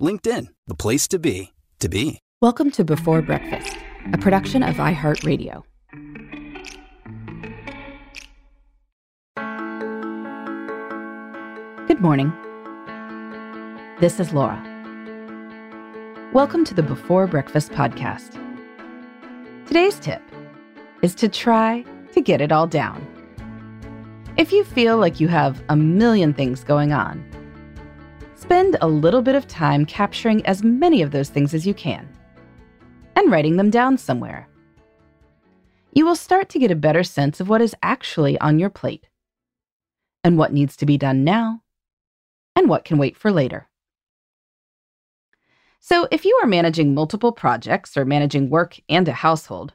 LinkedIn, the place to be, to be. Welcome to Before Breakfast, a production of iHeartRadio. Good morning. This is Laura. Welcome to the Before Breakfast podcast. Today's tip is to try to get it all down. If you feel like you have a million things going on, spend a little bit of time capturing as many of those things as you can and writing them down somewhere. You will start to get a better sense of what is actually on your plate and what needs to be done now and what can wait for later. So, if you are managing multiple projects or managing work and a household,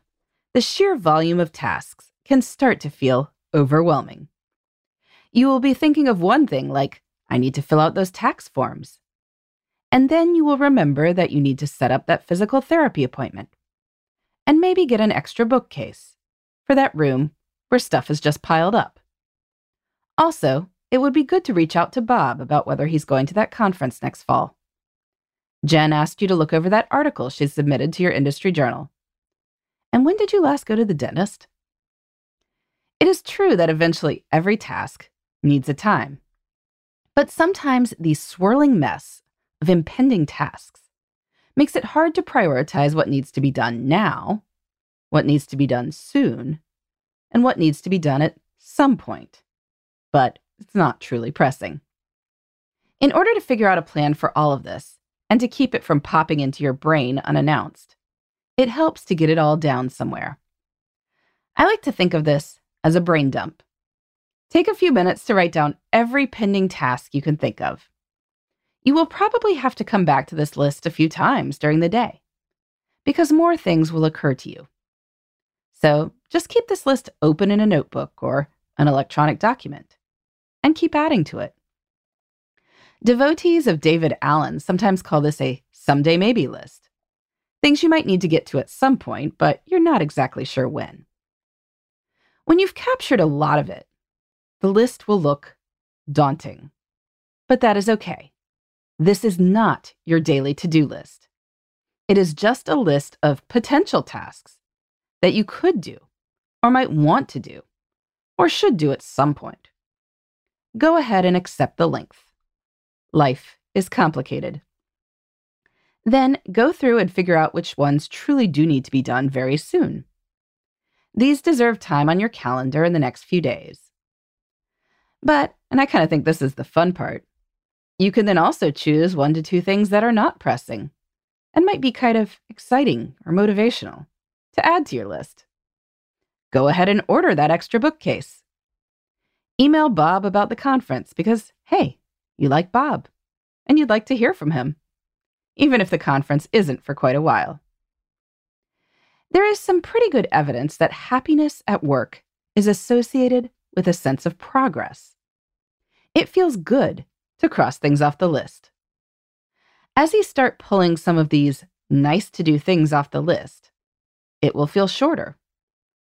the sheer volume of tasks can start to feel overwhelming. You will be thinking of one thing like, I need to fill out those tax forms. And then you will remember that you need to set up that physical therapy appointment. And maybe get an extra bookcase for that room where stuff is just piled up. Also, it would be good to reach out to Bob about whether he's going to that conference next fall. Jen asked you to look over that article she submitted to your industry journal. And when did you last go to the dentist? It is true that eventually every task needs a time. But sometimes the swirling mess of impending tasks makes it hard to prioritize what needs to be done now, what needs to be done soon, and what needs to be done at some point. But it's not truly pressing. In order to figure out a plan for all of this, and to keep it from popping into your brain unannounced, it helps to get it all down somewhere. I like to think of this as a brain dump. Take a few minutes to write down every pending task you can think of. You will probably have to come back to this list a few times during the day because more things will occur to you. So just keep this list open in a notebook or an electronic document and keep adding to it. Devotees of David Allen sometimes call this a someday maybe list. Things you might need to get to at some point, but you're not exactly sure when. When you've captured a lot of it, the list will look daunting. But that is okay. This is not your daily to do list. It is just a list of potential tasks that you could do, or might want to do, or should do at some point go ahead and accept the length. Life is complicated. Then go through and figure out which ones truly do need to be done very soon. These deserve time on your calendar in the next few days. But, and I kind of think this is the fun part, you can then also choose one to two things that are not pressing and might be kind of exciting or motivational to add to your list. Go ahead and order that extra bookcase. Email Bob about the conference because, hey, you like Bob and you'd like to hear from him, even if the conference isn't for quite a while. There is some pretty good evidence that happiness at work is associated with a sense of progress. It feels good to cross things off the list. As you start pulling some of these nice to do things off the list, it will feel shorter,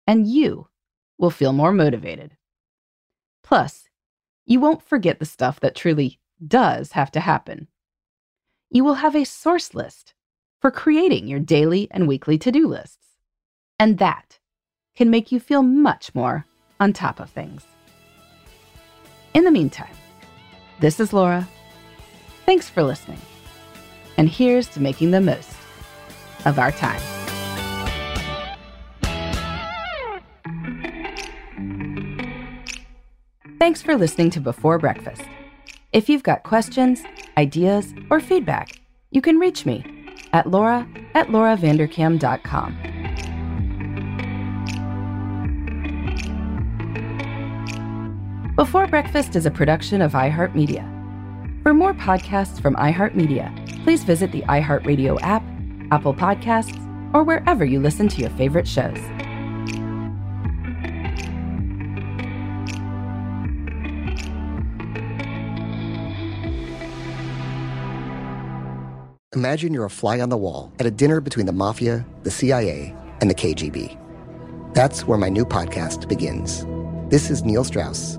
and you will feel more motivated. Plus, you won't forget the stuff that truly does have to happen. You will have a source list for creating your daily and weekly to do lists. And that can make you feel much more on top of things. In the meantime, this is Laura. Thanks for listening. And here's to making the most of our time. Thanks for listening to Before Breakfast. If you've got questions, ideas, or feedback, you can reach me at laura at lauravanderkam.com. Before Breakfast is a production of iHeartMedia. For more podcasts from iHeartMedia, please visit the iHeartRadio app, Apple Podcasts, or wherever you listen to your favorite shows. Imagine you're a fly on the wall at a dinner between the mafia, the CIA, and the KGB. That's where my new podcast begins. This is Neil Strauss,